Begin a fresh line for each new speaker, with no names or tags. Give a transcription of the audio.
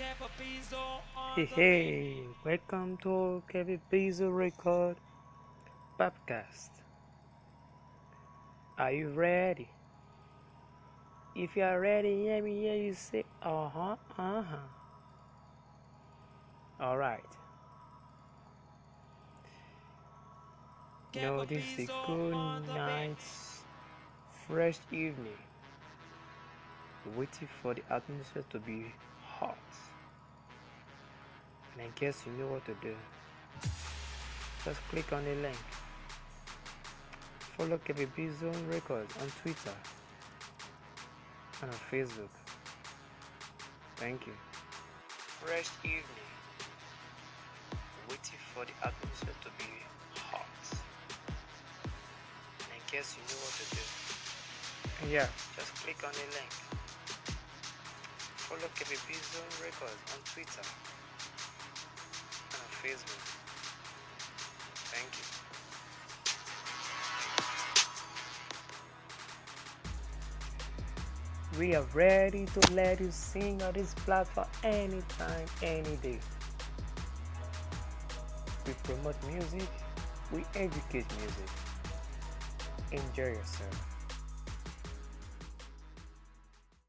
Hey, hey, welcome to Kevin Bezos Record Podcast. Are you ready? If you are ready, let me hear you say, uh huh, uh huh. Alright. No, this is a good night, fresh evening. Waiting for the atmosphere to be hot. And I guess you know what to do. Just click on the link. Follow KBB Zone Records on Twitter and on Facebook. Thank you. Fresh evening. Waiting for the atmosphere to be hot. And I guess you know what to do. Yeah, just click on the link. Follow KBB Zone Records on Twitter Facebook. Thank you. We are ready to let you sing on this platform anytime, any day. We promote music, we educate music. Enjoy yourself.